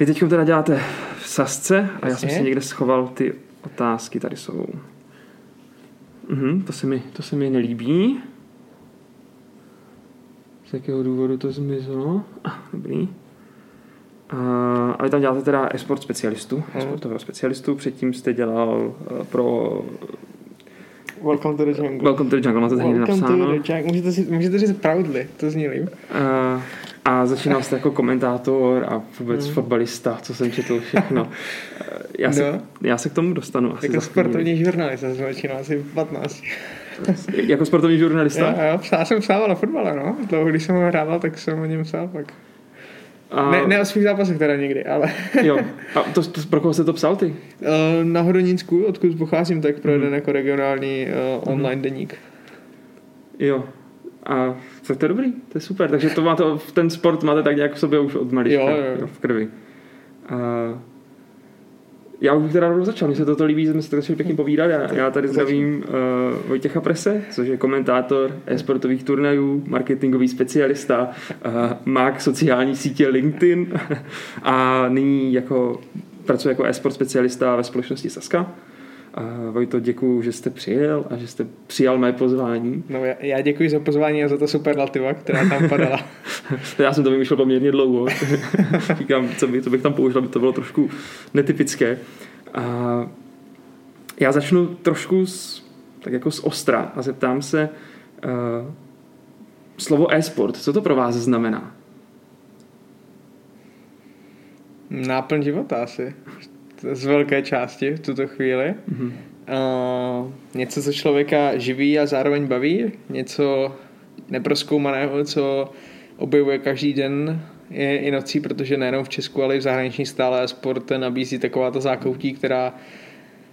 Vy teď teda děláte v Sasce a já jsem si někde schoval ty otázky, tady jsou. Mhm, to, se mi, to se mi nelíbí. Z jakého důvodu to zmizelo? Ah, dobrý. A, a vy tam děláte teda e-sport specialistu, hmm. e-sportového specialistu. Předtím jste dělal uh, pro Welcome to the jungle. Welcome to the jungle, máte tady Welcome napsáno. to the jungle. Můžete, si, můžete říct proudly, to zní líp. Uh, a začínal jste jako komentátor a vůbec Hmm. fotbalista, co jsem četl všechno. Já se, No. já se k tomu dostanu. Asi Jako sportovní žurnalista jsem začínal asi v 15. Jako sportovní žurnalista? Jo, jo, psal jsem psával na fotbale, no. Dlouho, když jsem ho hrával, tak jsem o něm psal pak. A, Ne, ne o svých zápasech teda někdy, ale Jo. A to, to, pro koho jste to psal ty? Eh, na Hodonínsku, odkud pocházím, tak pro Mhm. jeden jako regionální uh, online deník. Jo. A tak to je dobrý, to je super. Takže to máte, ten sport máte tak nějak v sobě už od malička, Jo, jo, jo. v krvi. A já už bych teda rovnou začal, mně se toto líbí, že jsme to začali pěkně povídat. Já, já tady zdravím uh, Vojtěcha Prese, což je komentátor e-sportových turnajů, marketingový specialista, uh, mák sociální sítě LinkedIn a nyní jako pracuje jako e-sport specialista ve společnosti Saska. Uh, Vojto, děkuji, že jste přijel a že jste přijal mé pozvání. No, já, já děkuji za pozvání a za to superlativa, která tam padala. Já jsem to vymýšlel poměrně dlouho. Říkám, co, by, co bych tam použil, aby to bylo trošku netypické. A já začnu trošku z, tak jako z ostra a zeptám se uh, slovo e-sport, co to pro vás znamená? Náplň života asi. Z velké části v tuto chvíli. Mhm. Uh, něco, co člověka živí a zároveň baví. Něco neproskoumaného, co objevuje každý den i, i nocí, protože nejenom v Česku, ale i v zahraničí stále sport nabízí taková ta zákoutí, která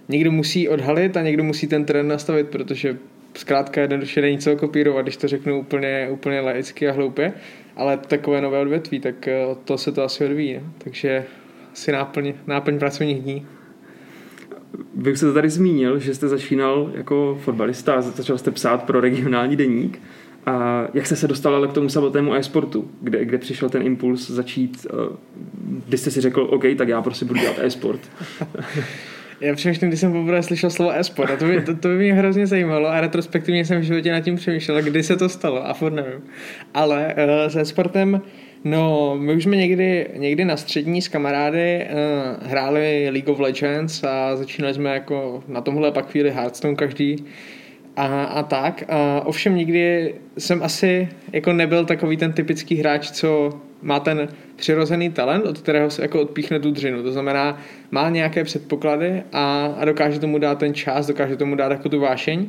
někdo musí odhalit a někdo musí ten trend nastavit, protože zkrátka jednoduše není co kopírovat, když to řeknu úplně, úplně laicky a hloupě, ale takové nové odvětví, tak eh, od toho se to asi odvíjí. No. Takže asi náplň, náplň pracovních dní. Vy už jste tady zmínil, že jste začínal jako fotbalista a začal jste psát pro regionální deník. A jak jste se dostal ale k tomu samotnému e-sportu? Kde, kde přišel ten impuls začít, eh, kdy jste si řekl, OK, tak já prostě budu dělat e-sport. Já přemýšlím, když jsem poprvé slyšel slovo e-sport a to by, to, to by mě hrozně zajímalo a retrospektivně jsem v životě nad tím přemýšlel, kdy se to stalo a furt nevím. Ale uh, se sportem, no my už jsme někdy, někdy na střední s kamarády uh, hráli League of Legends a začínali jsme jako na tomhle pak chvíli Hearthstone každý a, a tak. A ovšem nikdy jsem asi jako nebyl takový ten typický hráč, co má ten přirozený talent, od kterého se jako odpíchne tu dřinu. To znamená, má nějaké předpoklady a, a dokáže tomu dát ten čas, dokáže tomu dát jako tu vášeň.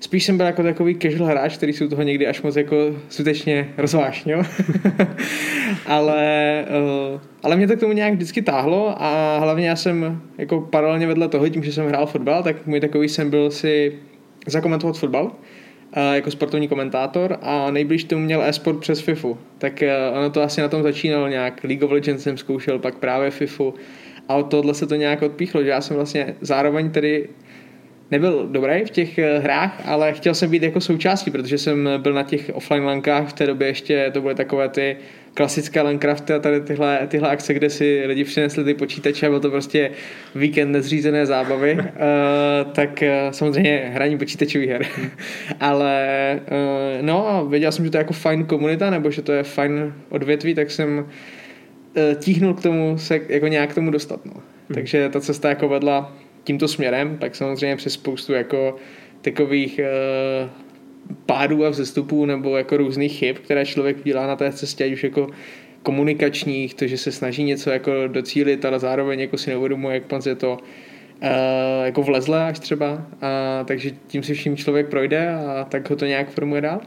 Spíš jsem byl jako takový casual hráč, který si u toho někdy až moc jako skutečně rozvášnil. ale, uh, ale mě to k tomu nějak vždycky táhlo a hlavně já jsem jako paralelně vedle toho, tím, že jsem hrál fotbal, tak můj takový jsem byl si zakomentovat fotbal a jako sportovní komentátor a nejblíž tomu měl e-sport přes FIFU. Tak eh, ono to asi na tom začínalo nějak. League of Legends jsem zkoušel, pak právě FIFU a od tohohle se to nějak odpíchlo, že já jsem vlastně zároveň tedy nebyl dobrý v těch eh, hrách, ale chtěl jsem být jako součástí, protože jsem byl na těch offline lankách, v té době ještě to byly takové ty klasické Landcrafty a tady tyhle, tyhle akce, kde si lidi přinesli ty počítače a byl to prostě víkend nezřízené zábavy, uh, tak uh, samozřejmě hraní počítačových her. Ale uh, no a věděl jsem, že to je jako fajn komunita, nebo že to je fajn odvětví, tak jsem uh, tíhnul k tomu se jako nějak k tomu dostat. No. Hmm. Takže ta cesta jako vedla tímto směrem, tak samozřejmě přes spoustu jako takových uh, pádů a vzestupů nebo jako různých chyb, které člověk dělá na té cestě, ať už jako komunikačních, to, že se snaží něco jako docílit, ale zároveň jako si neuvědomuje, jak pan je to uh, jako vlezle až třeba, a, takže tím si vším člověk projde a tak ho to nějak formuje dál.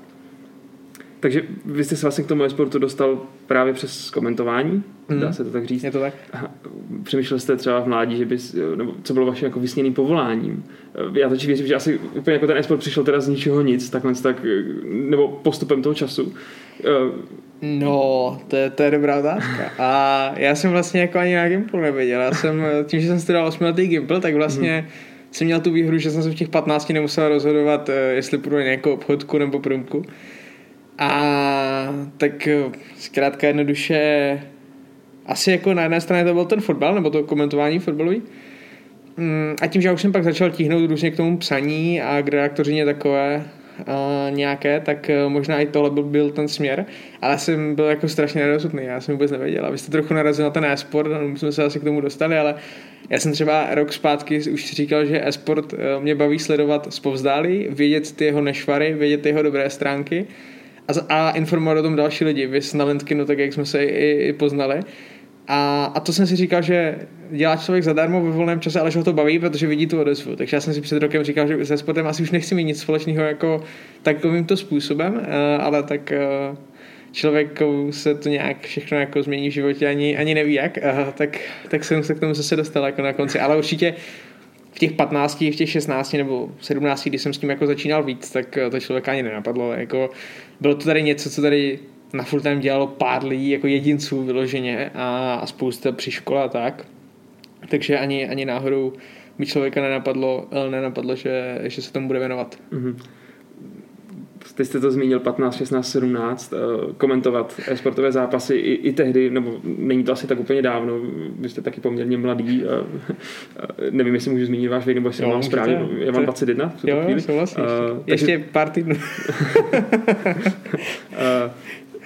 Takže vy jste se vlastně k tomu e-sportu dostal právě přes komentování, mm. dá se to tak říct. Je to tak? Aha. Přemýšlel jste třeba v mládí, že bys, nebo co bylo vaším jako vysněným povoláním? Já totiž věřím, že asi úplně jako ten e-sport přišel teda z ničeho nic, takhle tak, nebo postupem toho času. No, to je, to je dobrá otázka. A já jsem vlastně jako ani nějak Gimple nevěděl. Já jsem, tím, že jsem studoval 8 letý Gimple, tak vlastně mm. jsem měl tu výhru, že jsem se v těch 15 nemusel rozhodovat, jestli půjdu na nějakou obchodku nebo průmku. A tak zkrátka jednoduše asi jako na jedné straně to byl ten fotbal, nebo to komentování fotbalový. Mm, a tím, že já už jsem pak začal tíhnout různě k tomu psaní a k redaktořině takové uh, nějaké, tak uh, možná i tohle byl, byl ten směr, ale jsem byl jako strašně nerozhodný, já jsem vůbec nevěděl. A vy jste trochu narazil na ten e-sport, my jsme se asi k tomu dostali, ale já jsem třeba rok zpátky už říkal, že e-sport uh, mě baví sledovat zpovzdálí, vědět ty jeho nešvary, vědět ty jeho dobré stránky a, a informovat o tom další lidi. Vy na Lentkinu, tak jak jsme se i, i poznali. A, a to jsem si říkal, že dělá člověk zadarmo ve volném čase, ale že ho to baví, protože vidí tu odezvu. Takže já jsem si před rokem říkal, že se sportem asi už nechci mít nic společného jako takovýmto způsobem, eh, ale tak eh, člověk se to nějak všechno jako změní v životě, ani, ani neví jak, eh, tak, tak jsem se k tomu zase dostal jako na konci. Ale určitě v těch 15, v těch 16 nebo 17, když jsem s tím jako začínal víc, tak to člověka ani nenapadlo. Jako, bylo to tady něco, co tady na full time dělalo pár lidí jako jedinců vyloženě a, a spousta při škole a tak. Takže ani, ani náhodou mi člověka nenapadlo, eh, nenapadlo že, že se tomu bude věnovat. Mm-hmm. Teď jste to zmínil 15, 16, 17, komentovat sportové zápasy i, i tehdy, nebo není to asi tak úplně dávno, vy jste taky poměrně mladý, nevím, jestli můžu zmínit váš věk, nebo jestli jo, mám správně, já mám 21 v tuto jo, chvíli. Vlastně, uh, ještě takže... pár týdnů. uh,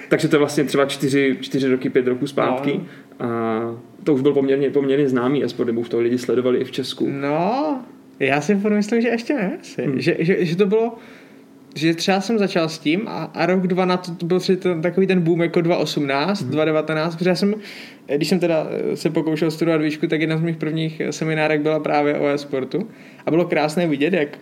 takže to je vlastně třeba čtyři, čtyři roky, pět roků zpátky. No. A to už byl poměrně, poměrně známý esport, nebo už to lidi sledovali i v Česku. No, já si myslím, že ještě ne. Hmm. Že, že, že, to bylo že třeba jsem začal s tím a, a rok, dva na to, to byl ten, takový ten boom jako 2018, hmm. 2019, protože já jsem, když jsem teda se pokoušel studovat výšku, tak jedna z mých prvních seminárek byla právě o e-sportu a bylo krásné vidět, jak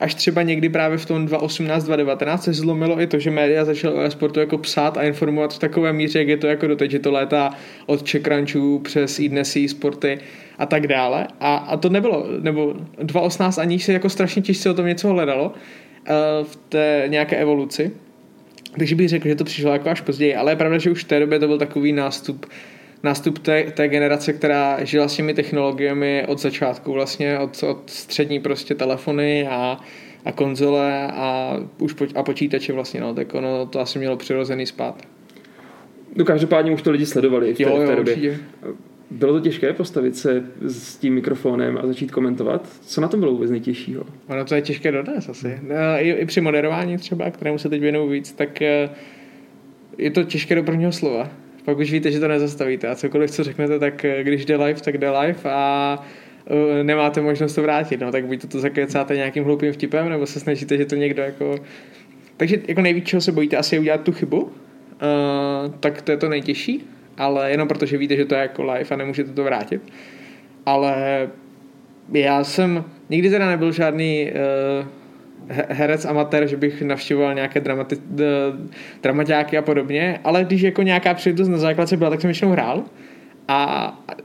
až třeba někdy právě v tom 2018, 2019 se zlomilo i to, že média začaly o e-sportu jako psát a informovat v takové míře, jak je to jako doteď, že to létá od Čekrančů přes e sporty a tak dále. A, a to nebylo, nebo 2018 ani se jako strašně těžce o tom něco hledalo v té nějaké evoluci. Takže bych řekl, že to přišlo jako až později, ale je pravda, že už v té době to byl takový nástup nástup té, té generace, která žila s těmi technologiemi od začátku, vlastně od, od střední prostě telefony a, a konzole a už po, a počítače vlastně, no, tak ono to asi mělo přirozený spát. No každopádně už to lidi sledovali v té, jo, jo, v té době. Určitě. Bylo to těžké postavit se s tím mikrofonem a začít komentovat? Co na tom bylo vůbec nejtěžšího? Ono to je těžké dodnes asi. Hmm. I, I při moderování třeba, kterému se teď věnuju víc, tak eh, je to těžké do prvního slova pak už víte, že to nezastavíte a cokoliv, co řeknete, tak eh, když jde live, tak jde live a nemáte možnost to vrátit, no, tak buď to, to zakecáte nějakým hloupým vtipem, nebo se snažíte, že to někdo jako... Takže jako nejvíc, čeho se bojíte, asi je udělat tu chybu, uh, tak to je to nejtěžší, ale jenom protože víte, že to je jako live a nemůžete to vrátit. Ale já jsem nikdy teda nebyl žádný uh, herec amatér, že bych navštěvoval nějaké dramati- dramaťáky a podobně, ale když jako nějaká příležitost na základce byla, tak jsem většinou hrál. A,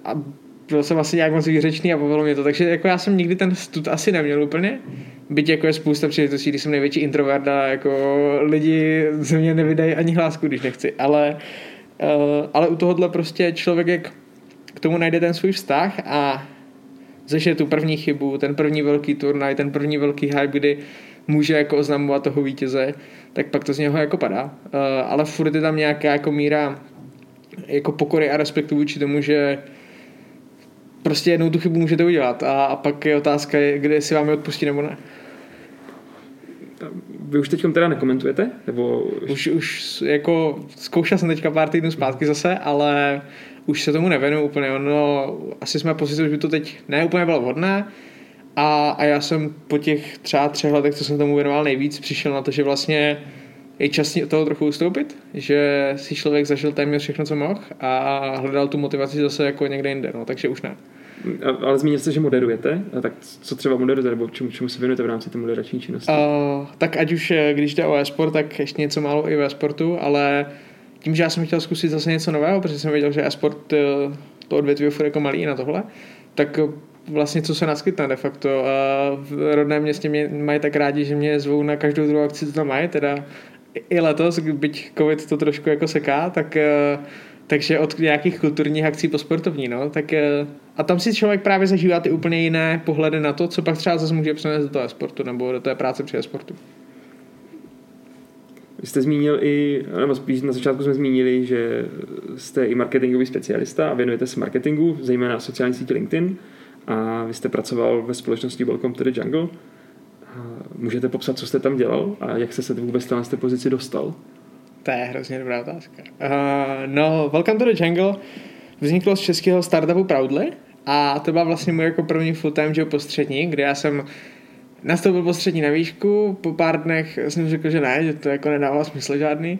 a byl jsem asi nějak moc výřečný a bavilo mě to, takže jako já jsem nikdy ten stud asi neměl úplně, byť jako je spousta příležitostí, když jsem největší introvert a jako lidi ze mě nevydají ani hlásku, když nechci, ale, uh, ale u tohohle prostě člověk jak k tomu najde ten svůj vztah a zažije tu první chybu, ten první velký turnaj, ten první velký hype, kdy může jako oznamovat toho vítěze, tak pak to z něho jako padá. Uh, ale furt je tam nějaká jako míra jako pokory a respektu vůči tomu, že prostě jednou tu chybu můžete udělat a, a pak je otázka, kde si vám je odpustí nebo ne. Vy už teď teda nekomentujete? Nebo... Už, už jako zkoušel jsem teďka pár týdnů zpátky zase, ale už se tomu nevěnuju úplně. Ono, asi jsme pocit, že by to teď ne úplně bylo vhodné, a, a já jsem po těch třeba třech letech, co jsem tomu věnoval nejvíc, přišel na to, že vlastně je čas toho trochu ustoupit, že si člověk zažil téměř všechno, co mohl a hledal tu motivaci zase jako někde jinde, no, takže už ne. Ale zmínil jste, že moderujete, a tak co třeba moderujete, nebo čemu, čemu se věnujete v rámci té moderační činnosti? Uh, tak ať už eh, když jde o e-sport, tak ještě něco málo i ve sportu, ale tím, že já jsem chtěl zkusit zase něco nového, protože jsem věděl, že e-sport eh, to odvětví je jako malý na tohle, tak vlastně co se naskytne de facto. V rodném městě mě mají tak rádi, že mě zvou na každou druhou akci, co tam mají, teda i letos, byť covid to trošku jako seká, tak eh, takže od nějakých kulturních akcí po sportovní, no, tak eh, a tam si člověk právě zažívá ty úplně jiné pohledy na to, co pak třeba zase může přenést do toho sportu nebo do té práce při sportu. Vy jste zmínil i, nebo spíš na začátku jsme zmínili, že jste i marketingový specialista a věnujete se marketingu, zejména sociální sítě LinkedIn a vy jste pracoval ve společnosti Welcome to the Jungle. Můžete popsat, co jste tam dělal a jak jste se vůbec na té pozici dostal? To je hrozně dobrá otázka. Uh, no, Welcome to the Jungle vzniklo z českého startupu Proudly a to byla vlastně můj jako první full-time job postřední, kde já jsem nastoupil postřední na výšku, po pár dnech jsem řekl, že ne, že to jako nedává smysl žádný.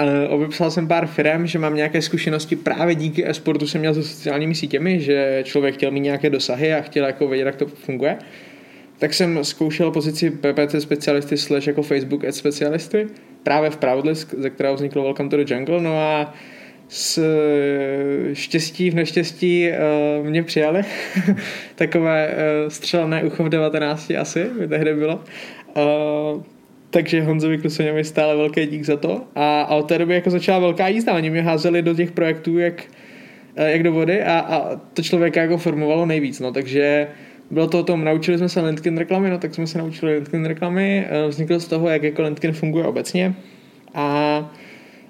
Uh, obepsal jsem pár firm, že mám nějaké zkušenosti právě díky e-sportu jsem měl se sociálními sítěmi, že člověk chtěl mít nějaké dosahy a chtěl jako vědět, jak to funguje. Tak jsem zkoušel pozici PPC specialisty slash jako Facebook ad specialisty právě v Proudly, ze kterého vzniklo Welcome to the Jungle. No a s štěstí v neštěstí uh, mě přijali. Takové uh, střelné ucho v 19 asi, by tehdy bylo. Uh, takže Honzovi Klusoňovi stále velký dík za to. A, a od té doby jako začala velká jízda. Oni mě házeli do těch projektů jak, jak do vody a, a to člověka jako formovalo nejvíc. No. Takže bylo to o tom, naučili jsme se LinkedIn reklamy, no tak jsme se naučili LinkedIn reklamy, vzniklo z toho, jak jako LinkedIn funguje obecně. A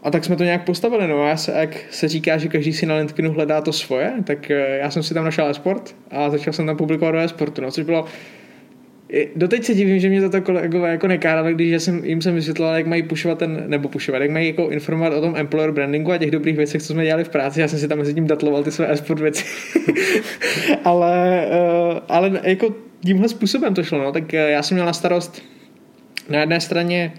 a tak jsme to nějak postavili, no já se, jak se říká, že každý si na LinkedInu hledá to svoje, tak eh, já jsem si tam našel e-sport a začal jsem tam publikovat do e-sportu, no, což bylo Doteď se divím, že mě to kolegové jako nekárali, když jsem, jim jsem vysvětloval, jak mají pušovat ten, nebo pušovat, jak mají jako informovat o tom employer brandingu a těch dobrých věcech, co jsme dělali v práci. Já jsem si tam mezi tím datloval ty své e-sport věci. ale, uh, ale jako tímhle způsobem to šlo, no. tak eh, já jsem měl na starost na jedné straně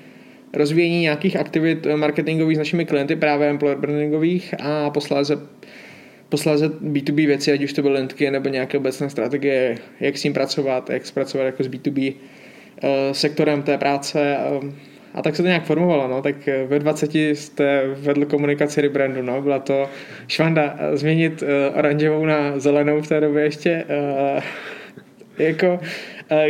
rozvíjení nějakých aktivit marketingových s našimi klienty, právě employer brandingových a posléze posléze B2B věci, ať už to byly lentky nebo nějaké obecné strategie, jak s ním pracovat, jak zpracovat jako s B2B uh, eh, sektorem té práce um, a tak se to nějak formovalo, no, tak eh, ve 20 jste vedl komunikaci rebrandu, no, byla to švanda změnit oranžovou na zelenou v té době ještě, jako,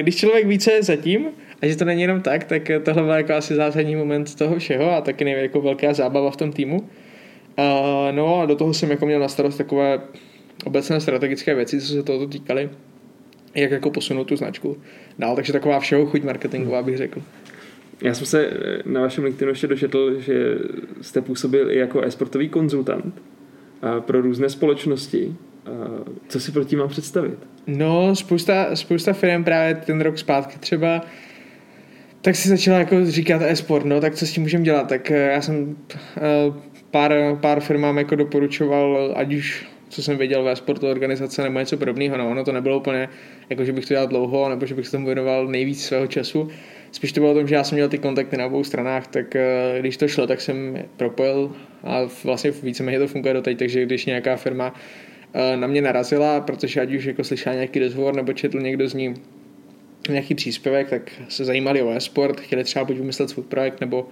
když člověk více je zatím, a že to není jenom tak, tak tohle byl jako asi zásadní moment toho všeho a taky největší jako velká zábava v tom týmu. Uh, no a do toho jsem jako měl na starost takové obecné strategické věci, co se tohoto týkaly, jak jako posunout tu značku dál, takže taková všeho chuť marketingová bych řekl. Já jsem se na vašem LinkedInu ještě dočetl, že jste působil i jako e-sportový konzultant pro různé společnosti. Co si pro tím mám představit? No, spousta, spousta firm právě ten rok zpátky třeba tak si začala jako říkat e-sport, no, tak co s tím můžeme dělat? Tak eh, já jsem pár, pár firmám jako doporučoval, ať už co jsem věděl ve sportu organizace nebo něco podobného. No, ono to nebylo úplně, jako že bych to dělal dlouho, nebo že bych se tomu věnoval nejvíc svého času. Spíš to bylo o tom, že já jsem měl ty kontakty na obou stranách, tak uh, když to šlo, tak jsem propojil a vlastně víceméně to funguje doteď, takže když nějaká firma uh, na mě narazila, protože ať už jako slyšela nějaký rozhovor nebo četl někdo z ní nějaký příspěvek, tak se zajímali o e-sport, chtěli třeba buď vymyslet svůj projekt, nebo,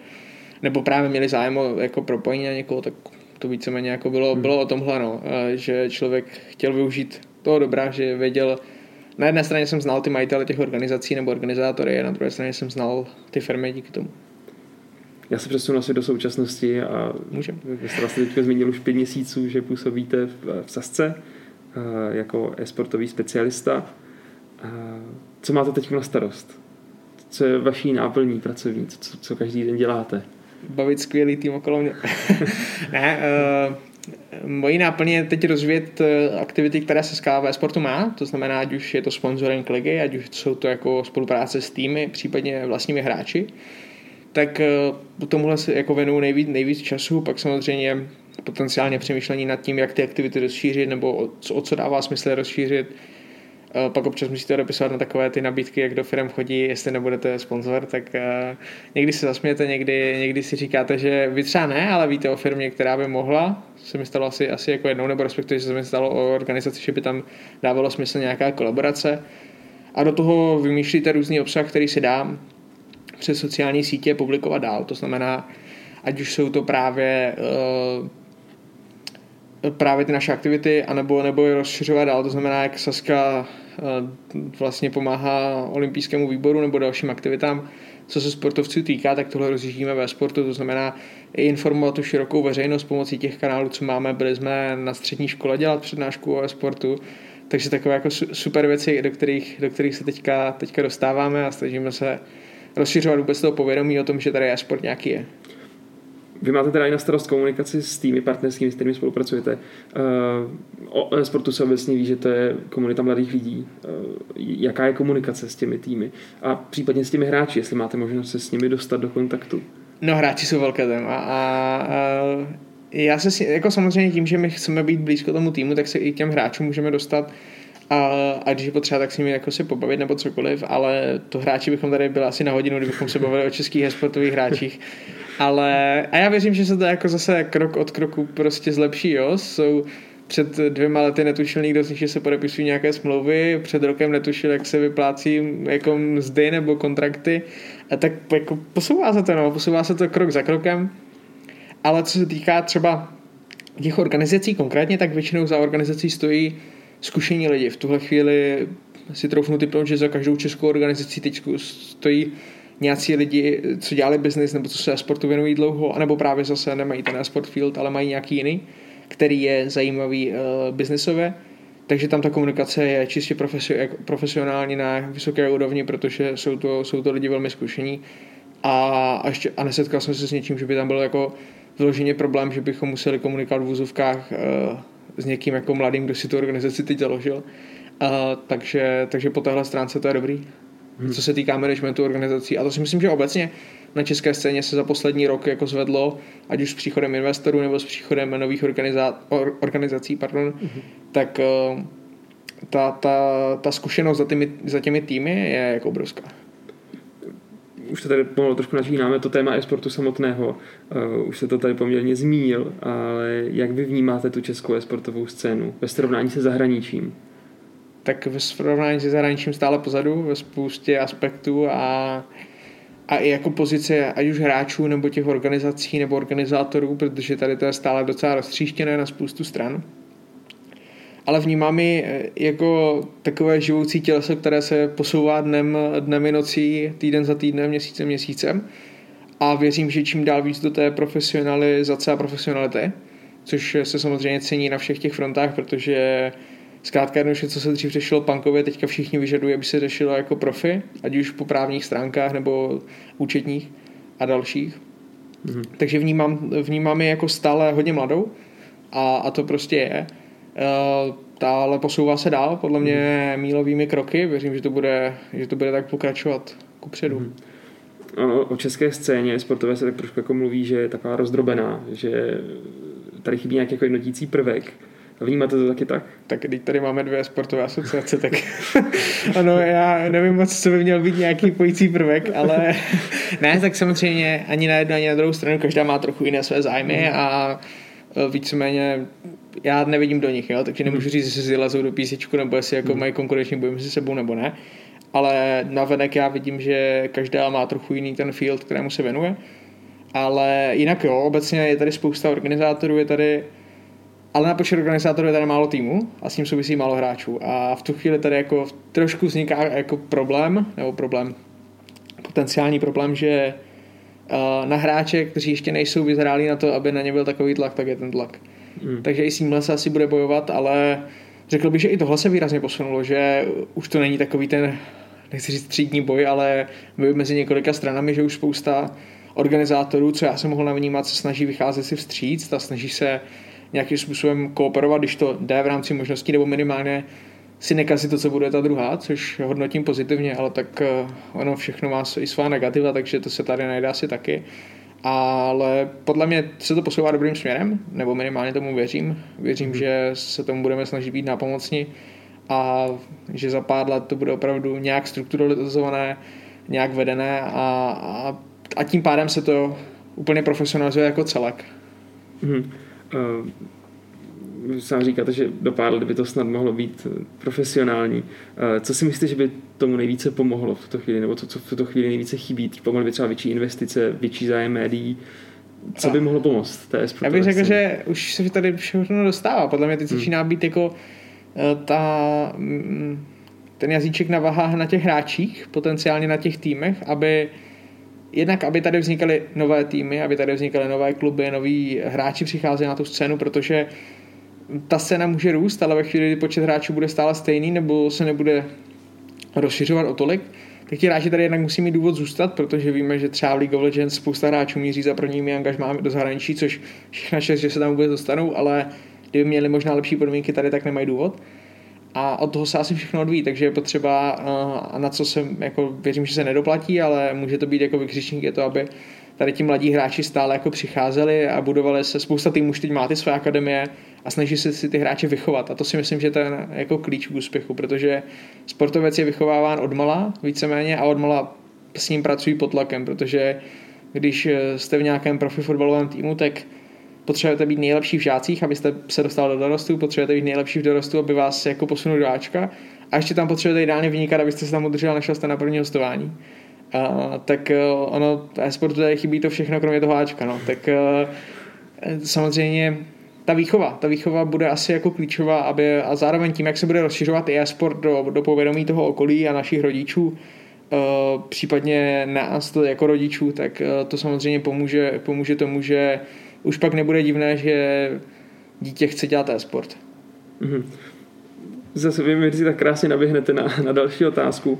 nebo právě měli zájem o jako propojení na někoho, tak to víceméně jako bylo, hmm. bylo o tomhle, no, že člověk chtěl využít toho dobrá, že věděl, na jedné straně jsem znal ty majitele těch organizací nebo organizátory, a na druhé straně jsem znal ty firmy díky tomu. Já se přesunu asi do současnosti a Můžem. Vy jste vlastně teďka zmínil už pět měsíců, že působíte v, v Sasce jako e-sportový specialista. Co máte teď na starost? Co je vaší náplní pracovní? Co, co každý den děláte? Bavit skvělý tým okolo mě. ne, uh, mojí náplně je teď rozvíjet uh, aktivity, které se ve sportu má, to znamená, ať už je to sponsoring ligy, ať už jsou to jako spolupráce s týmy, případně vlastními hráči, tak uh, tomuhle se jako věnuju nejvíc, nejvíc času, pak samozřejmě potenciálně přemýšlení nad tím, jak ty aktivity rozšířit, nebo o, o co dává smysl rozšířit, pak občas musíte odepisovat na takové ty nabídky, jak do firm chodí, jestli nebudete sponzor, tak uh, někdy se zasmějete, někdy, někdy si říkáte, že vy třeba ne, ale víte o firmě, která by mohla, se mi stalo asi, asi jako jednou, nebo respektive se mi stalo o organizaci, že by tam dávalo smysl nějaká kolaborace. A do toho vymýšlíte různý obsah, který si dá přes sociální sítě publikovat dál, to znamená, ať už jsou to právě uh, právě ty naše aktivity, anebo, nebo je rozšiřovat dál, to znamená, jak Saska vlastně pomáhá olympijskému výboru nebo dalším aktivitám, co se sportovců týká, tak tohle rozjíždíme ve sportu, to znamená i informovat tu širokou veřejnost pomocí těch kanálů, co máme. Byli jsme na střední škole dělat přednášku o sportu, takže takové jako super věci, do kterých, do kterých se teďka, teďka dostáváme a snažíme se rozšiřovat vůbec toho povědomí o tom, že tady e-sport nějaký je. Vy máte teda i na starost komunikaci s tými partnerskými, s kterými spolupracujete. O sportu se obecně ví, že to je komunita mladých lidí. Jaká je komunikace s těmi týmy? A případně s těmi hráči, jestli máte možnost se s nimi dostat do kontaktu? No hráči jsou velké téma a, a já se jako samozřejmě tím, že my chceme být blízko tomu týmu, tak se i těm hráčům můžeme dostat a, a když je potřeba, tak s nimi jako se pobavit nebo cokoliv, ale to hráči bychom tady byli asi na hodinu, kdybychom se bavili o českých sportových hráčích. Ale a já věřím, že se to jako zase krok od kroku prostě zlepší, jo. Jsou před dvěma lety netušil nikdo z nich, že se podepisují nějaké smlouvy, před rokem netušil, jak se vyplácí jako mzdy nebo kontrakty. A tak jako posouvá se to, no, posouvá se to krok za krokem. Ale co se týká třeba těch organizací konkrétně, tak většinou za organizací stojí zkušení lidi. V tuhle chvíli si troufnu typnout, že za každou českou organizaci teď stojí nějací lidi, co dělali biznis nebo co se sportu věnují dlouho, anebo právě zase nemají ten sport field, ale mají nějaký jiný, který je zajímavý uh, biznisově. Takže tam ta komunikace je čistě profesionální na vysoké úrovni, protože jsou to, jsou to lidi velmi zkušení. A, a, ještě, a nesetkal jsem se s něčím, že by tam byl jako vyloženě problém, že bychom museli komunikovat v vůzovkách uh, s někým jako mladým, kdo si tu organizaci teď založil. Uh, takže, takže po téhle stránce to je dobrý. Hmm. Co se týká managementu organizací. A to si myslím, že obecně na české scéně se za poslední rok jako zvedlo, ať už s příchodem investorů nebo s příchodem nových organizá- or, organizací, pardon, hmm. tak uh, ta, ta, ta zkušenost za těmi, za těmi týmy je jako obrovská už to tady pomalu trošku načínáme, to téma e-sportu samotného, uh, už se to tady poměrně zmínil, ale jak vy vnímáte tu českou e-sportovou scénu ve srovnání se zahraničím? Tak ve srovnání se zahraničím stále pozadu ve spoustě aspektů a, a i jako pozice ať už hráčů nebo těch organizací nebo organizátorů, protože tady to je stále docela roztříštěné na spoustu stran ale vnímám ji eh, jako takové živoucí těleso, které se posouvá dnem, dnem i nocí, týden za týdnem, měsícem měsícem a věřím, že čím dál víc do té profesionalizace a profesionality, což se samozřejmě cení na všech těch frontách, protože zkrátka jednoduše, co se dřív řešilo punkově, teďka všichni vyžadují, aby se řešilo jako profi, ať už po právních stránkách nebo účetních a dalších. Mm-hmm. Takže vnímám, vnímám je jako stále hodně mladou a, a to prostě je. Eh, ale posouvá se dál, podle mě mílovými kroky. Věřím, že to bude, že to bude tak pokračovat kupředu. Hmm. Ano, o české scéně sportové se tak trošku jako mluví, že je taková rozdrobená, že tady chybí nějaký jako jednotící prvek. Vnímáte to taky tak? Tak když tady máme dvě sportové asociace, tak ano, já nevím moc, co by měl být nějaký pojící prvek, ale ne, tak samozřejmě ani na jednu, ani na druhou stranu, každá má trochu jiné své zájmy hmm. a e, víceméně já nevidím do nich, jo, takže nemůžu hmm. říct, jestli si lezou do písečku, nebo jestli jako hmm. mají konkurenční boj mezi sebou, nebo ne. Ale navenek já vidím, že každá má trochu jiný ten field, kterému se věnuje. Ale jinak jo, obecně je tady spousta organizátorů, je tady ale na počet organizátorů je tady málo týmu a s tím souvisí málo hráčů. A v tu chvíli tady jako trošku vzniká jako problém, nebo problém, potenciální problém, že uh, na hráče, kteří ještě nejsou vyzrálí na to, aby na ně byl takový tlak, tak je ten tlak. Hmm. Takže i s tímhle se asi bude bojovat, ale řekl bych, že i tohle se výrazně posunulo, že už to není takový ten, nechci říct třídní boj, ale boj mezi několika stranami, že už spousta organizátorů, co já jsem mohl navnímat, se snaží vycházet si vstříc a snaží se nějakým způsobem kooperovat, když to jde v rámci možností, nebo minimálně si nekazit to, co bude ta druhá, což hodnotím pozitivně, ale tak eh, ono všechno má i svá negativa, takže to se tady najde asi taky ale podle mě se to posouvá dobrým směrem, nebo minimálně tomu věřím. Věřím, hmm. že se tomu budeme snažit být nápomocni a že za pár let to bude opravdu nějak strukturalizované, nějak vedené a, a, a tím pádem se to úplně profesionalizuje jako celek. Hmm. Uh sám říkáte, že do pár let by to snad mohlo být eh, profesionální. Eh, co si myslíte, že by tomu nejvíce pomohlo v tuto chvíli, nebo to, co v tuto chvíli nejvíce chybí? Pomohly by třeba větší investice, větší zájem médií? Co by mohlo pomoct té Já bych řekl, že už se tady všechno dostává. Podle mě teď hmm. začíná být jako eh, ta, mm, ten jazyček na vahách na těch hráčích, potenciálně na těch týmech, aby jednak, aby tady vznikaly nové týmy, aby tady vznikaly nové kluby, noví hráči přicházeli na tu scénu, protože ta scéna může růst, ale ve chvíli, kdy počet hráčů bude stále stejný nebo se nebude rozšiřovat o tolik, tak ti hráči tady jednak musí mít důvod zůstat, protože víme, že třeba v League of Legends spousta hráčů míří za prvními angažmámi do zahraničí, což všechna čest, že se tam vůbec dostanou, ale kdyby měli možná lepší podmínky tady, tak nemají důvod. A od toho se asi všechno odvíjí, takže je potřeba, a na co se, jako věřím, že se nedoplatí, ale může to být jako vykřičník, je to, aby tady ti mladí hráči stále jako přicházeli a budovali se, spousta týmů už teď má ty své akademie a snaží se si ty hráče vychovat. A to si myslím, že to je jako klíč k úspěchu, protože sportovec je vychováván od mala víceméně a od mala s ním pracují pod tlakem, protože když jste v nějakém profi fotbalovém týmu, tak potřebujete být nejlepší v žácích, abyste se dostal do dorostu, potřebujete být nejlepší v dorostu, aby vás jako posunul do Ačka a ještě tam potřebujete ideálně vynikat, abyste se tam udržel, než jste na první hostování. Uh, tak uh, ono, e-sportu tady chybí to všechno, kromě toho Ačka, no. Tak uh, samozřejmě ta výchova, ta výchova bude asi jako klíčová, aby a zároveň tím, jak se bude rozšiřovat i e-sport do, do povědomí toho okolí a našich rodičů, uh, případně nás to jako rodičů, tak to samozřejmě pomůže, pomůže tomu, že už pak nebude divné, že dítě chce dělat e-sport. Mm-hmm. Zase vy mi tak krásně naběhnete na, na další otázku. Uh,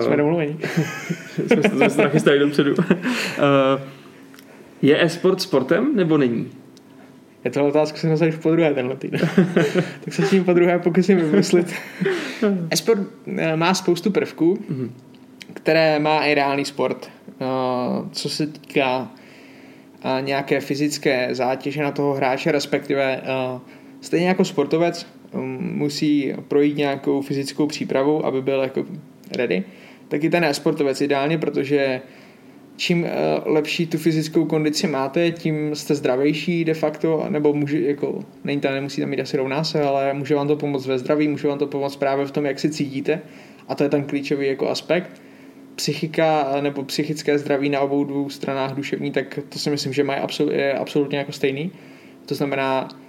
jsme domluveni. jsme, se nachystali dopředu. uh, je e-sport sportem nebo není? Je to otázka, jsem už po druhé tenhle týden. tak se tím po druhé pokusím vymyslit. e-sport má spoustu prvků, mm-hmm. které má i reálný sport. Co se týká a nějaké fyzické zátěže na toho hráče, respektive stejně jako sportovec um, musí projít nějakou fyzickou přípravu, aby byl jako ready, tak i ten e-sportovec ideálně, protože čím lepší tu fyzickou kondici máte, tím jste zdravější de facto, nebo může, jako, není tam, nemusí tam mít asi rovná se, ale může vám to pomoct ve zdraví, může vám to pomoct právě v tom, jak si cítíte a to je ten klíčový jako aspekt psychika nebo psychické zdraví na obou dvou stranách duševní, tak to si myslím, že mají absol- je absolutně jako stejný. To znamená, eh,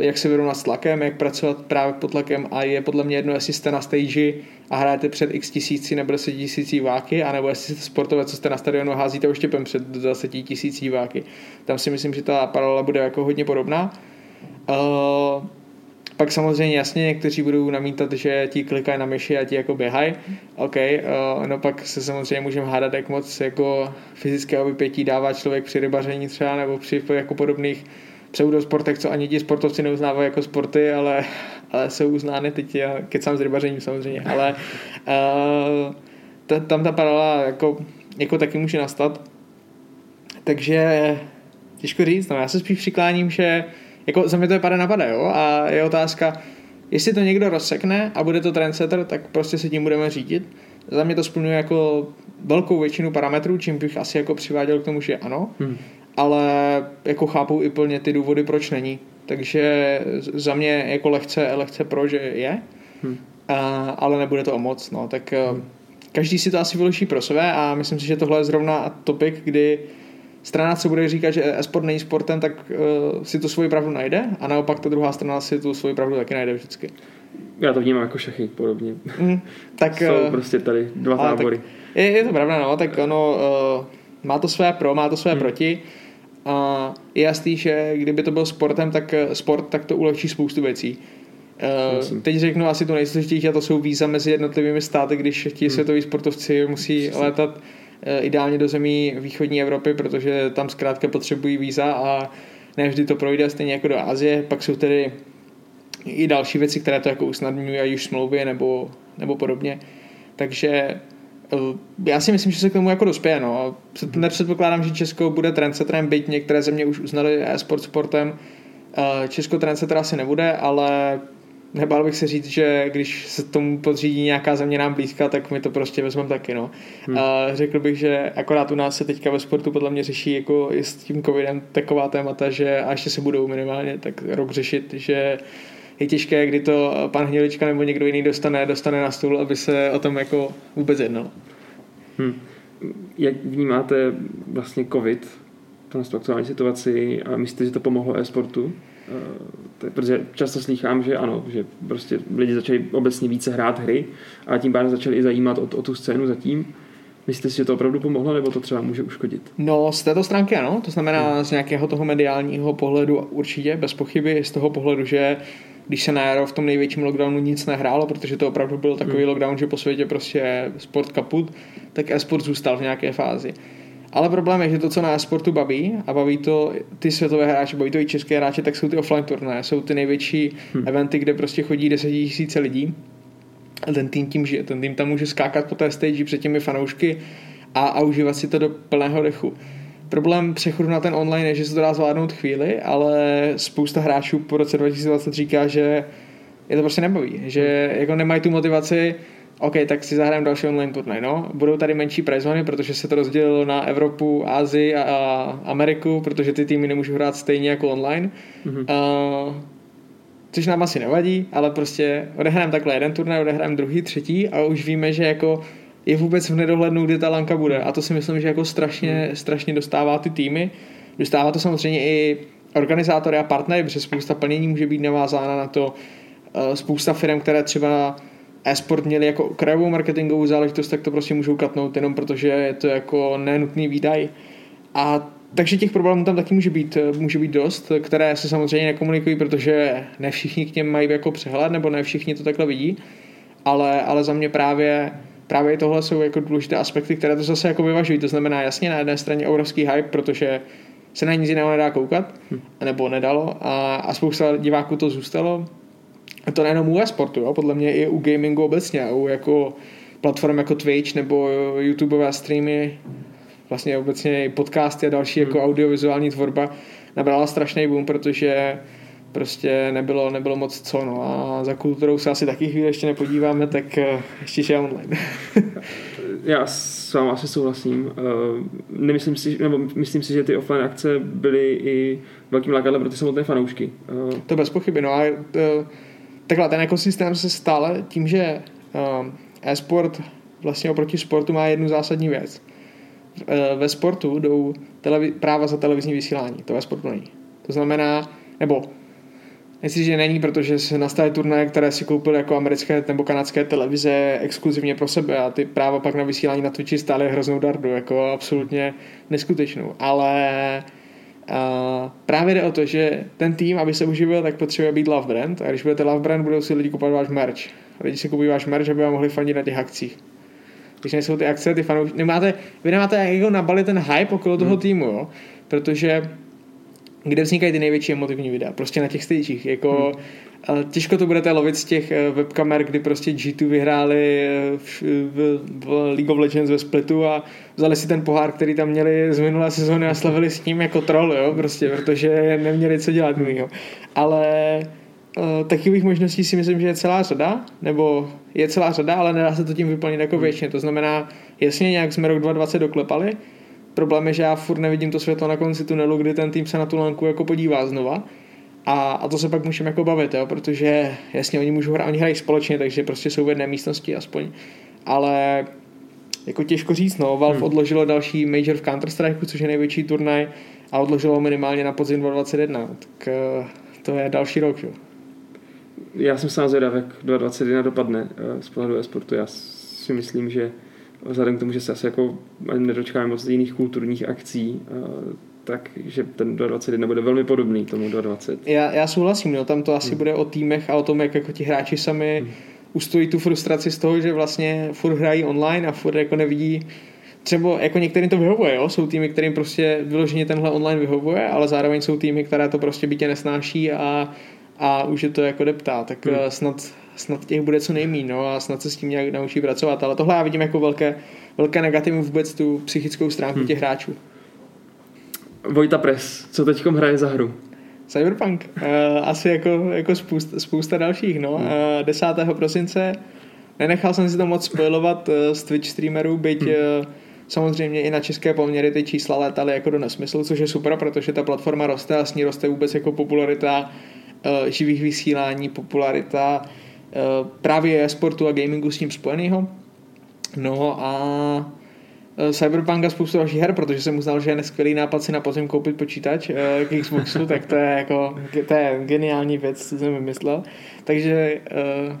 jak se vyrovnat s tlakem, jak pracovat právě pod tlakem a je podle mě jedno, jestli jste na stage a hrajete před x tisíci nebo 10 tisící váky, anebo jestli jste sportovec, co jste na stadionu házíte oštěpem před 20 tisící váky. Tam si myslím, že ta paralela bude jako hodně podobná. Uh, pak samozřejmě jasně někteří budou namítat, že ti klikají na myši a ti jako běhají. OK, uh, no pak se samozřejmě můžeme hádat, jak moc jako fyzického vypětí dává člověk při rybaření třeba nebo při jako podobných pseudosportech, co ani ti sportovci neuznávají jako sporty, ale, ale jsou uznány teď, já kecám s rybařením samozřejmě, ale uh, ta, tam ta paralela jako, jako taky může nastat. Takže těžko říct, no já se spíš přikláním, že jako za mě to je pada na pada, jo, a je otázka, jestli to někdo rozsekne a bude to trendsetter, tak prostě se tím budeme řídit. Za mě to splňuje jako velkou většinu parametrů, čím bych asi jako přiváděl k tomu, že ano, hmm. Ale jako chápu i plně ty důvody, proč není. Takže za mě jako lehce, lehce pro, že je, hmm. a, ale nebude to o moc, no, tak hmm. každý si to asi vyloží pro sebe a myslím si, že tohle je zrovna topik, kdy strana, co bude říkat, že e-sport není sportem, tak uh, si tu svoji pravdu najde a naopak ta druhá strana si tu svoji pravdu taky najde vždycky. Já to vnímám jako šachy podobně. Mm, tak, Jsou uh, prostě tady dva tábory. Je, je to pravda, no, tak ono uh, má to své pro, má to své hmm. proti. A je jasný, že kdyby to byl sportem, tak sport, tak to ulehčí spoustu věcí. Uh, teď řeknu asi to nejsložitější a to jsou víza mezi jednotlivými státy, když ti hmm. světoví sportovci musí létat Eh, ideálně do zemí východní Evropy, protože tam zkrátka potřebují víza a ne vždy to projde, stejně jako do Asie. Pak jsou tedy i další věci, které to jako usnadňují, ať už smlouvy nebo, nebo podobně. Takže eh, já si myslím, že se k tomu jako dospěje. No. Nepředpokládám, že Česko bude trendsetrem, byť některé země už uznali e-sport sportem. Eh, Česko trendsetra asi nebude, ale nebál bych se říct, že když se tomu podřídí nějaká země nám blízká, tak my to prostě vezmeme taky. No. Hmm. A řekl bych, že akorát u nás se teďka ve sportu podle mě řeší jako i s tím covidem taková témata, že a ještě se budou minimálně tak rok řešit, že je těžké, kdy to pan Hnilička nebo někdo jiný dostane, dostane na stůl, aby se o tom jako vůbec jednalo. Hmm. Jak vnímáte vlastně covid, tu aktuální situaci a myslíte, že to pomohlo e-sportu? Uh, protože často slychám, že ano, že prostě lidi začali obecně více hrát hry a tím pádem začali i zajímat o, o tu scénu zatím. Myslíte si, že to opravdu pomohlo, nebo to třeba může uškodit? No, z této stránky ano, to znamená hmm. z nějakého toho mediálního pohledu určitě, bez pochyby, z toho pohledu, že když se na jaro v tom největším lockdownu nic nehrálo, protože to opravdu byl takový hmm. lockdown, že po světě prostě sport kaput, tak e-sport zůstal v nějaké fázi. Ale problém je, že to, co na e-sportu baví, a baví to ty světové hráče, baví to i české hráče, tak jsou ty offline turnaje, jsou ty největší hmm. eventy, kde prostě chodí 10 tisíce lidí a ten tým tím žije. Ten tým tam může skákat po té stage před těmi fanoušky a, a užívat si to do plného dechu. Problém přechodu na ten online je, že se to dá zvládnout chvíli, ale spousta hráčů po roce 2020 říká, že je to prostě nebaví, že jako nemají tu motivaci, OK, tak si zahrajeme další online turnaj, no. Budou tady menší prize protože se to rozdělilo na Evropu, Asii a, a Ameriku, protože ty týmy nemůžou hrát stejně jako online. Mm-hmm. Uh, což nám asi nevadí, ale prostě odehrajeme takhle jeden turnaj, odehrajeme druhý, třetí a už víme, že jako je vůbec v nedohlednu, kdy ta lanka bude. A to si myslím, že jako strašně, strašně dostává ty týmy. Dostává to samozřejmě i organizátory a partnery, protože spousta plnění může být navázána na to. Eh, spousta firm, které třeba e-sport měli jako krajovou marketingovou záležitost, tak to prostě můžou katnout jenom protože je to jako nenutný výdaj. A takže těch problémů tam taky může být, eh, může být dost, které se samozřejmě nekomunikují, protože ne všichni k něm mají jako přehled, nebo ne všichni to takhle vidí, ale, ale za mě právě právě tohle jsou jako důležité aspekty, které to zase jako vyvažují. To znamená jasně na jedné straně obrovský hype, protože se na nic jiného nedá koukat, hm. nebo nedalo a, a spousta diváků to zůstalo. A to nejenom u e-sportu, jo? podle mě i u gamingu obecně, u jako platform jako Twitch nebo YouTubeové streamy, vlastně obecně i podcasty a další hmm. jako audiovizuální tvorba nabrala strašný boom, protože prostě nebylo, nebylo moc co, no a za kulturou se asi taky chvíli ještě nepodíváme, tak eh, ještě je online. Já s vámi asi souhlasím. Eh, nemyslím si, nebo myslím si, že ty offline akce byly i velkým lákadlem pro ty samotné fanoušky. Eh, to bez pochyby, no a takhle ten ekosystém se stále tím, že e-sport vlastně oproti sportu má jednu zásadní věc. Ve sportu jdou televi- práva za televizní vysílání, to ve sportu není. To znamená, nebo Myslím, že není, protože se nastaly turnaje, které si koupily jako americké nebo kanadské televize exkluzivně pro sebe a ty práva pak na vysílání na Twitchi stály hroznou dardu, jako absolutně neskutečnou. Ale a právě jde o to, že ten tým, aby se uživil, tak potřebuje být love brand a když budete love brand, budou si lidi kupovat váš merch. Lidi si kupují váš merch, aby vám mohli fandit na těch akcích. Když nejsou ty akce, ty fanoušky, nemáte, vy nemáte jako nabalit ten hype okolo toho hmm. týmu, jo? protože kde vznikají ty největší emotivní videa, prostě na těch stagech, jako hmm. těžko to budete lovit z těch eh, webkamer, kdy prostě G2 vyhráli eh, v, v, v League of Legends ve Splitu a vzali si ten pohár, který tam měli z minulé sezóny a slavili s ním jako troll, jo, prostě, protože neměli co dělat mýho. Ale uh, takových možností si myslím, že je celá řada, nebo je celá řada, ale nedá se to tím vyplnit jako hmm. většině. To znamená, jasně nějak jsme rok 2020 doklepali, Problém je, že já furt nevidím to světlo na konci tunelu, kdy ten tým se na tu lanku jako podívá znova. A, a to se pak můžeme jako bavit, jo, protože jasně oni můžou hrát, oni hrají společně, takže prostě jsou v jedné místnosti aspoň. Ale jako těžko říct, no, Valve hmm. odložilo další major v Counter-Strike, což je největší turnaj a odložilo minimálně na podzim 2021, tak uh, to je další rok, jo. Já jsem sám zvědav, jak 2021 dopadne uh, z pohledu e-sportu. Já si myslím, že vzhledem k tomu, že se asi jako nedočkáme moc jiných kulturních akcí, takže ten 2021 bude velmi podobný tomu 2020. Já, já souhlasím, no, tam to asi hmm. bude o týmech a o tom, jak jako ti hráči sami hmm. ustojí tu frustraci z toho, že vlastně furt hrají online a furt jako nevidí třeba jako některým to vyhovuje, jo? jsou týmy, kterým prostě vyloženě tenhle online vyhovuje, ale zároveň jsou týmy, které to prostě bytě nesnáší a, a už je to jako deptá, tak hmm. Eh, snad snad těch bude co nejmín no, a snad se s tím nějak naučí pracovat. Ale tohle já vidím jako velké, velké negativum vůbec tu psychickou stránku hmm. těch hráčů. Vojta Press, co teď hraje za hru? Cyberpunk. Uh, asi jako, jako spousta, spousta dalších. No. Hmm. Uh, eh, 10. prosince nenechal jsem si to moc spojovat uh, z Twitch streamerů, byť hmm. uh, samozřejmě i na české poměry ty čísla létaly jako do nesmyslu, což je super, protože ta platforma roste a s ní roste vůbec jako popularita uh, živých vysílání, popularita Eh, právě sportu a gamingu s tím spojenýho. No a eh, Cyberpunk a spoustu dalších her, protože jsem uznal, že je neskvělý nápad si na podzim koupit počítač uh, k Xboxu, tak to je jako to je geniální věc, co jsem vymyslel. Takže uh,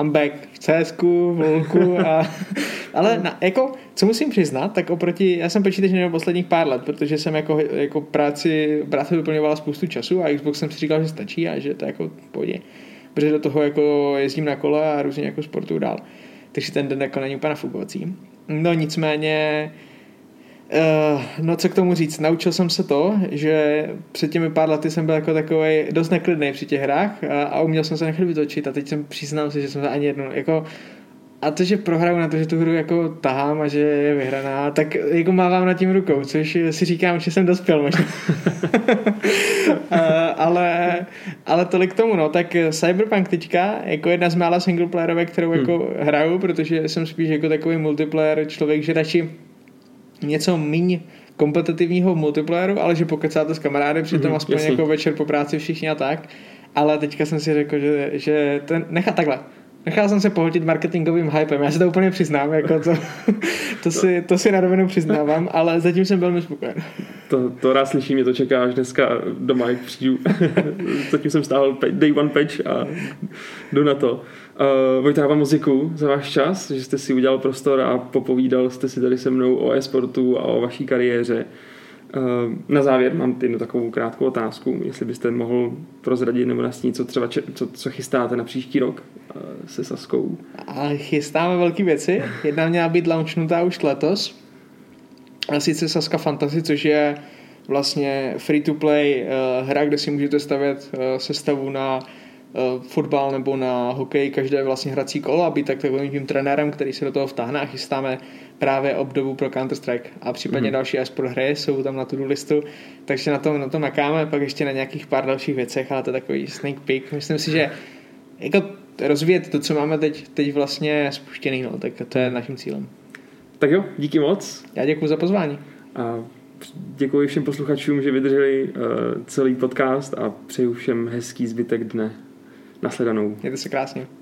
I'm back v CSku, v LOLku a, ale na, jako, co musím přiznat, tak oproti, já jsem počítač měl posledních pár let, protože jsem jako, jako práci, práci vyplňovala spoustu času a Xbox jsem si říkal, že stačí a že to jako půjde. Protože do toho jako jezdím na kole a různě jako sportu dál. Takže ten den jako není úplně nafukovací. No nicméně Uh, no co k tomu říct, naučil jsem se to, že před těmi pár lety jsem byl jako takový dost neklidný při těch hrách a, a uměl jsem se nechat vytočit a teď jsem přiznal si, že jsem se ani jednou jako a to, že prohraju na to, že tu hru jako tahám a že je vyhraná, tak jako mávám nad tím rukou, což si říkám, že jsem dospěl možná. ale, ale tolik k tomu, no, tak Cyberpunk teďka, jako jedna z mála singleplayerovek, kterou jako hmm. hraju, protože jsem spíš jako takový multiplayer člověk, že radši něco míň kompetitivního multiplayeru, ale že pokecáte s kamarády, přitom mm-hmm, aspoň jasný. jako večer po práci všichni a tak. Ale teďka jsem si řekl, že, že ten, nechat takhle. Nechal jsem se pohltit marketingovým hypem, já si to úplně přiznám, jako to, to, si, to si na rovinu přiznávám, ale zatím jsem velmi spokojen. To, to rád slyším, mě to čeká až dneska doma, jak přijdu. zatím jsem stáhl day one patch a jdu na to. Uh, Vojta, vám moc za váš čas, že jste si udělal prostor a popovídal jste si tady se mnou o e-sportu a o vaší kariéře. Uh, na závěr mám jednu takovou krátkou otázku, jestli byste mohl prozradit nebo nastínit, co třeba co, co chystáte na příští rok uh, se Saskou. A chystáme velké věci. Jedna měla být launchnutá už letos. A sice Saska Fantasy, což je vlastně free-to-play uh, hra, kde si můžete stavět sestavu na fotbal nebo na hokej každé vlastně hrací kolo a být tak takovým tím trenérem, který se do toho vtáhne a chystáme právě obdobu pro Counter-Strike a případně mm. další esport hry jsou tam na tu listu, takže na tom, na tom makáme, pak ještě na nějakých pár dalších věcech, ale to je takový sneak peek. Myslím si, že jako rozvíjet to, co máme teď, teď vlastně spuštěný, no, tak to je naším cílem. Tak jo, díky moc. Já děkuji za pozvání. A děkuji všem posluchačům, že vydrželi uh, celý podcast a přeju všem hezký zbytek dne. Nasledanou. Mějte se krásně.